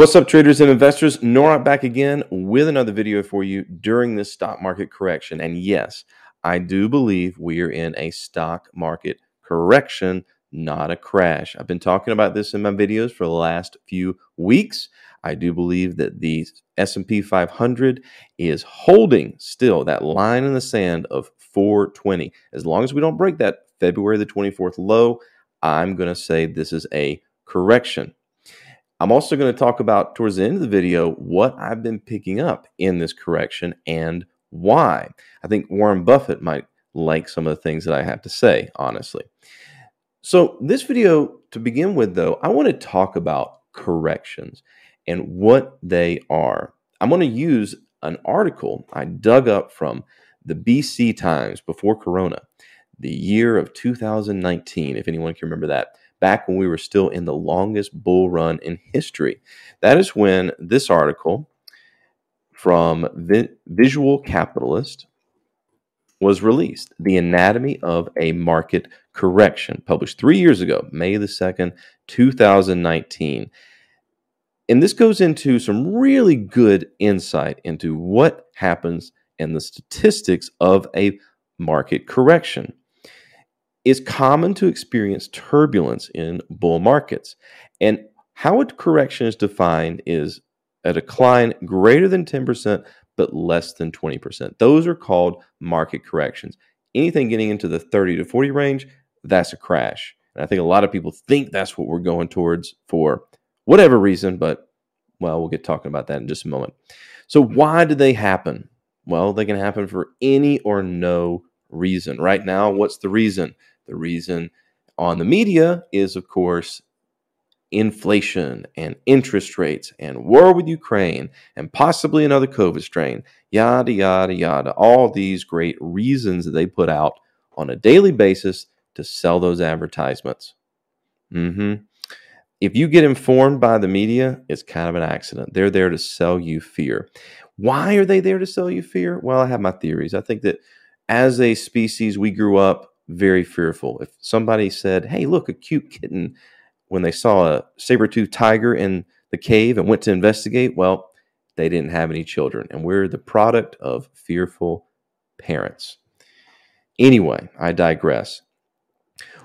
What's up, traders and investors? Noront back again with another video for you during this stock market correction. And yes, I do believe we are in a stock market correction, not a crash. I've been talking about this in my videos for the last few weeks. I do believe that the S&P 500 is holding still that line in the sand of 420. As long as we don't break that February the 24th low, I'm going to say this is a correction. I'm also going to talk about towards the end of the video what I've been picking up in this correction and why. I think Warren Buffett might like some of the things that I have to say, honestly. So, this video, to begin with, though, I want to talk about corrections and what they are. I'm going to use an article I dug up from the BC Times before Corona, the year of 2019, if anyone can remember that back when we were still in the longest bull run in history. That is when this article from Vi- Visual Capitalist was released The Anatomy of a Market Correction, published three years ago, May the 2nd, 2019. And this goes into some really good insight into what happens and the statistics of a market correction it's common to experience turbulence in bull markets. And how a correction is defined is a decline greater than 10% but less than 20%. Those are called market corrections. Anything getting into the 30 to 40 range, that's a crash. And I think a lot of people think that's what we're going towards for whatever reason, but well, we'll get talking about that in just a moment. So, why do they happen? Well, they can happen for any or no reason. Right now, what's the reason? The reason on the media is, of course, inflation and interest rates and war with Ukraine and possibly another COVID strain, yada, yada, yada. All these great reasons that they put out on a daily basis to sell those advertisements. Mm-hmm. If you get informed by the media, it's kind of an accident. They're there to sell you fear. Why are they there to sell you fear? Well, I have my theories. I think that as a species, we grew up very fearful. If somebody said, Hey, look, a cute kitten, when they saw a saber tooth tiger in the cave and went to investigate, well, they didn't have any children. And we're the product of fearful parents. Anyway, I digress.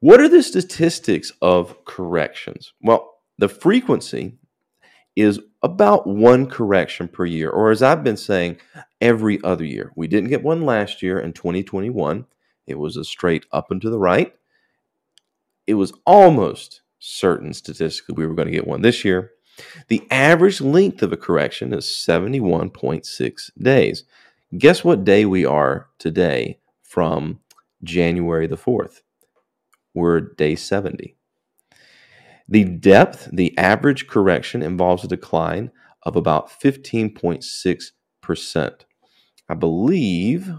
What are the statistics of corrections? Well, the frequency is about one correction per year, or as I've been saying, every other year. We didn't get one last year in 2021. It was a straight up and to the right. It was almost certain statistically we were going to get one this year. The average length of a correction is 71.6 days. Guess what day we are today from January the 4th? We're day 70. The depth, the average correction involves a decline of about 15.6%. I believe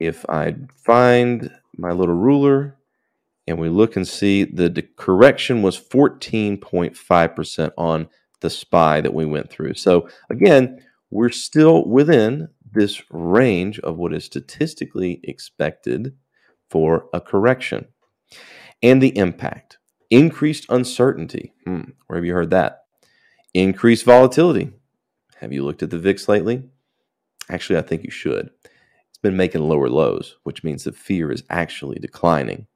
if I find my little ruler and we look and see the correction was 14.5% on the SPY that we went through. So again, we're still within this range of what is statistically expected for a correction. And the impact increased uncertainty. Hmm, where have you heard that? Increased volatility. Have you looked at the VIX lately? Actually, I think you should It's been making lower lows, which means the fear is actually declining.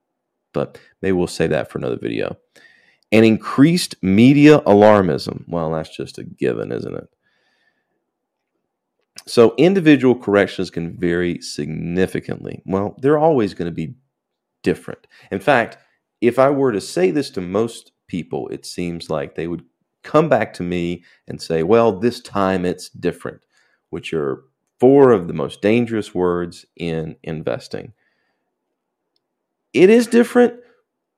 But maybe we'll save that for another video. And increased media alarmism. Well, that's just a given, isn't it? So individual corrections can vary significantly. Well, they're always going to be different. In fact, if I were to say this to most people, it seems like they would come back to me and say, well, this time it's different, which are four of the most dangerous words in investing. It is different,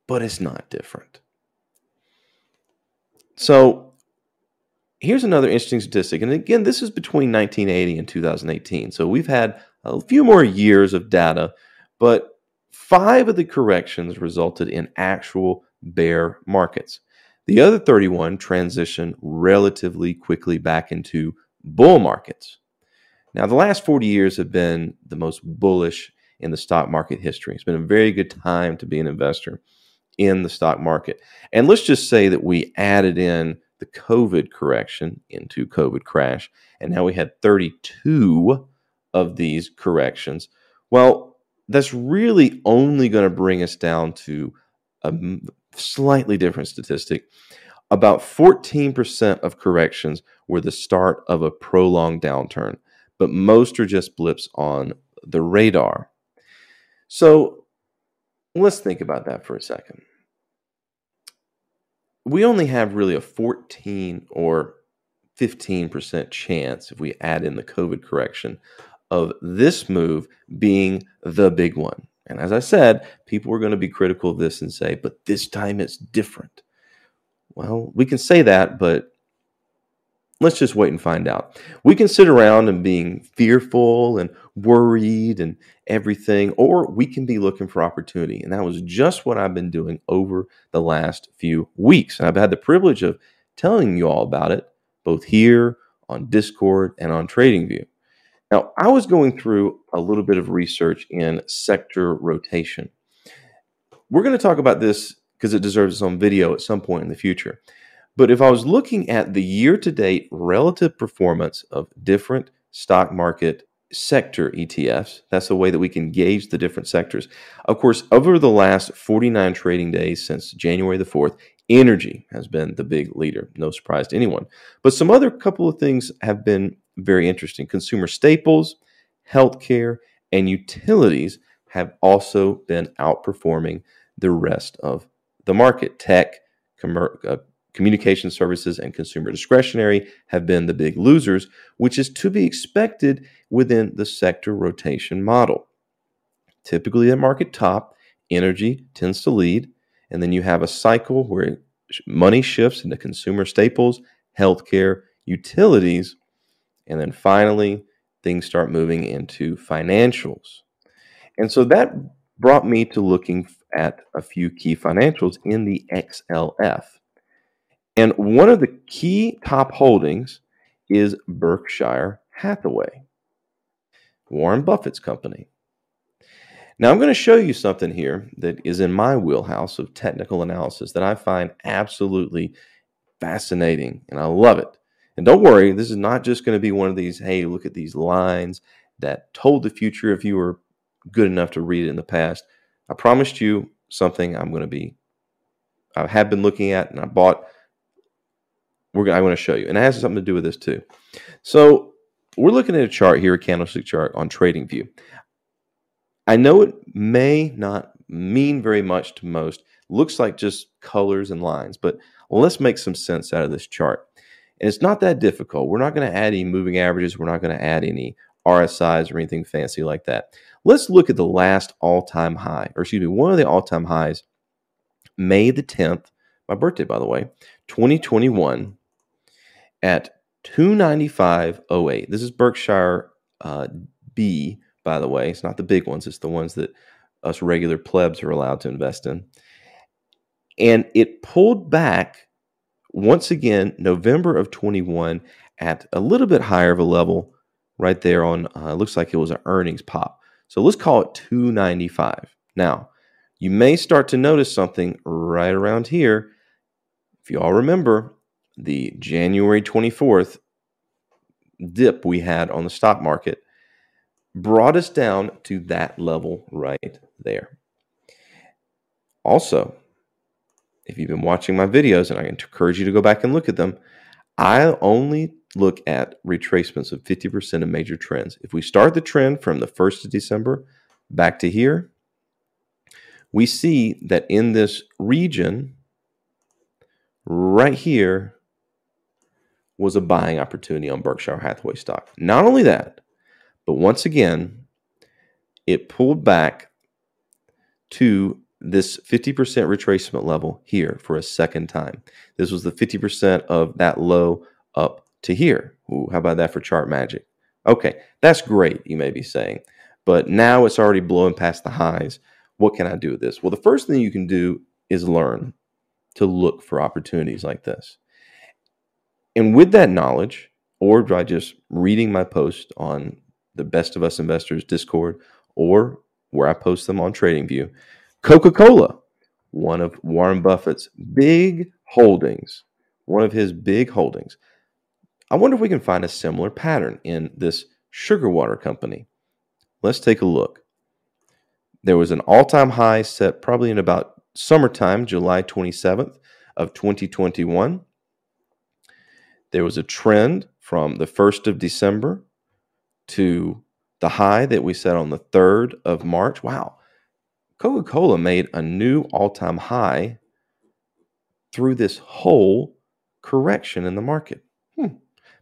but it's not different. So here's another interesting statistic. And again, this is between 1980 and 2018. So we've had a few more years of data, but five of the corrections resulted in actual bear markets. The other 31 transitioned relatively quickly back into bull markets. Now, the last 40 years have been the most bullish in the stock market history. It's been a very good time to be an investor in the stock market. And let's just say that we added in the COVID correction into COVID crash, and now we had 32 of these corrections. Well, that's really only going to bring us down to a slightly different statistic. About 14% of corrections were the start of a prolonged downturn, but most are just blips on the radar. So let's think about that for a second. We only have really a 14 or 15% chance, if we add in the COVID correction, of this move being the big one. And as I said, people are going to be critical of this and say, but this time it's different. Well, we can say that, but let's just wait and find out. We can sit around and being fearful and worried and everything, or we can be looking for opportunity. And that was just what I've been doing over the last few weeks. And I've had the privilege of telling you all about it, both here on Discord and on TradingView. Now, I was going through a little bit of research in sector rotation. We're going to talk about this because it deserves its own video at some point in the future. But if I was looking at the year to date relative performance of different stock market sector ETFs, that's the way that we can gauge the different sectors. Of course, over the last 49 trading days since January the 4th, energy has been the big leader. No surprise to anyone. But some other couple of things have been very interesting. Consumer staples, healthcare, and utilities have also been outperforming the rest of the market. Tech, uh, communication services, and consumer discretionary have been the big losers, which is to be expected within the sector rotation model. Typically, at market top, energy tends to lead, and then you have a cycle where money shifts into consumer staples, healthcare, utilities, and then finally, things start moving into financials. And so that brought me to looking at a few key financials in the XLF. And one of the key top holdings is Berkshire Hathaway, Warren Buffett's company. Now, I'm going to show you something here that is in my wheelhouse of technical analysis that I find absolutely fascinating, and I love it. And don't worry, this is not just going to be one of these, hey, look at these lines that told the future if you were good enough to read it in the past. I promised you something I'm going to be, I have been looking at and I bought. We're, going, I'm going to show you. And it has something to do with this too. So we're looking at a chart here, a candlestick chart on TradingView. I know it may not mean very much to most. Looks like just colors and lines, but let's make some sense out of this chart. And it's not that difficult. We're not going to add any moving averages. We're not going to add any RSIs or anything fancy like that. Let's look at the last all time high, or excuse me, one of the all time highs, May the 10th, my birthday, by the way, 2021, at 295.08. This is Berkshire uh, B, by the way. It's not the big ones, it's the ones that us regular plebs are allowed to invest in. And it pulled back once again, November of 21 at a little bit higher of a level right there on, uh, looks like it was an earnings pop. So let's call it 295. Now, you may start to notice something right around here. If you all remember, the January 24th dip we had on the stock market brought us down to that level right there. Also, if you've been watching my videos, and I encourage you to go back and look at them, I only look at retracements of 50% of major trends. If we start the trend from the 1st of December back to here, we see that in this region right here was a buying opportunity on Berkshire Hathaway stock. Not only that, but once again, it pulled back to this 50% retracement level here for a second time. This was the 50% of that low up to here. Ooh, how about that for chart magic? Okay, that's great, you may be saying. But now it's already blowing past the highs. What can I do with this? Well, the first thing you can do is learn to look for opportunities like this. And with that knowledge, or by just reading my post on the Best of Us Investors Discord, or where I post them on TradingView, Coca Cola, one of Warren Buffett's big holdings, one of his big holdings. I wonder if we can find a similar pattern in this sugar water company. Let's take a look. There was an all-time high set probably in about summertime, July 27th of 2021. There was a trend from the 1st of December to the high that we set on the 3rd of March. Wow. Coca Cola made a new all time high through this whole correction in the market. Hmm.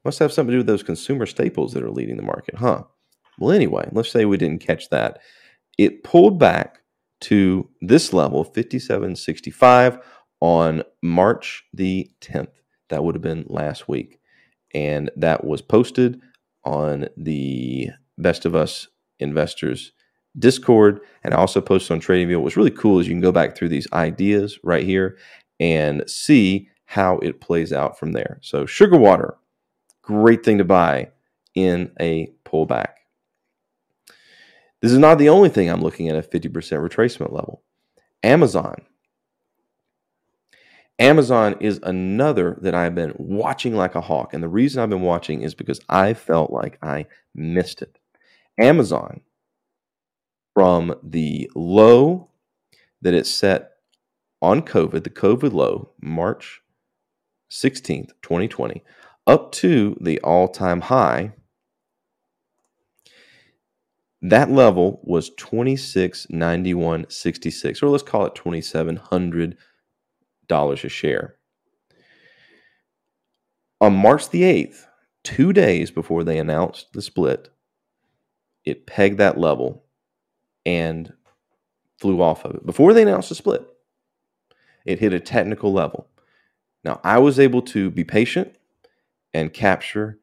Must have something to do with those consumer staples that are leading the market, huh? Well, anyway, let's say we didn't catch that. It pulled back to this level, 57.65, on March the 10th. That would have been last week. And that was posted on the Best of Us Investors Discord and I also posted on TradingView. What's really cool is you can go back through these ideas right here and see how it plays out from there. So, sugar water, great thing to buy in a pullback. This is not the only thing I'm looking at a 50% retracement level. Amazon. Amazon is another that I've been watching like a hawk. And the reason I've been watching is because I felt like I missed it. Amazon, from the low that it set on COVID, the COVID low, March 16th, 2020, up to the all time high. That level was 2691.66 or let's call it $2700 a share. On march the 8th two days before they announced the split it pegged that level and flew off of it before they announced the split it hit a technical level now i was able to be patient and capture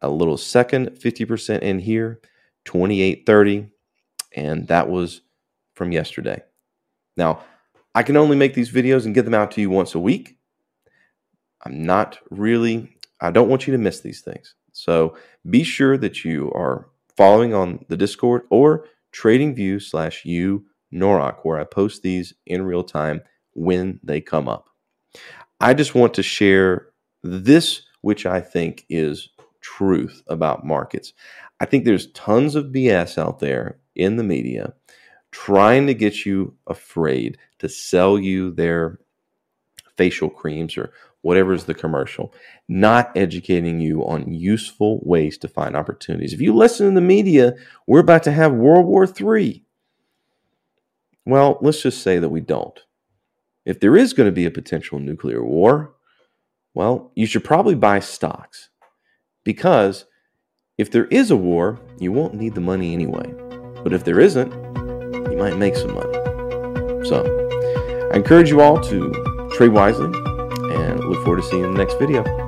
a little second 50% in here 2830 and that was from yesterday. Now, I can only make these videos and get them out to you once a week. I'm not really I don't want you to miss these things. So, be sure that you are following on the Discord or TradingView slash U Norok, where I post these in real time when they come up. I just want to share this, which I think is truth about markets. I think there's tons of BS out there in the media trying to get you afraid to sell you their facial creams or whatever is the commercial, not educating you on useful ways to find opportunities. If you listen to the media, we're about to have World War III. Well, let's just say that we don't. If there is going to be a potential nuclear war, well, you should probably buy stocks because if there is a war, you won't need the money anyway. But if there isn't, you might make some money. So, I encourage you all to trade wisely look forward to seeing you in the next video.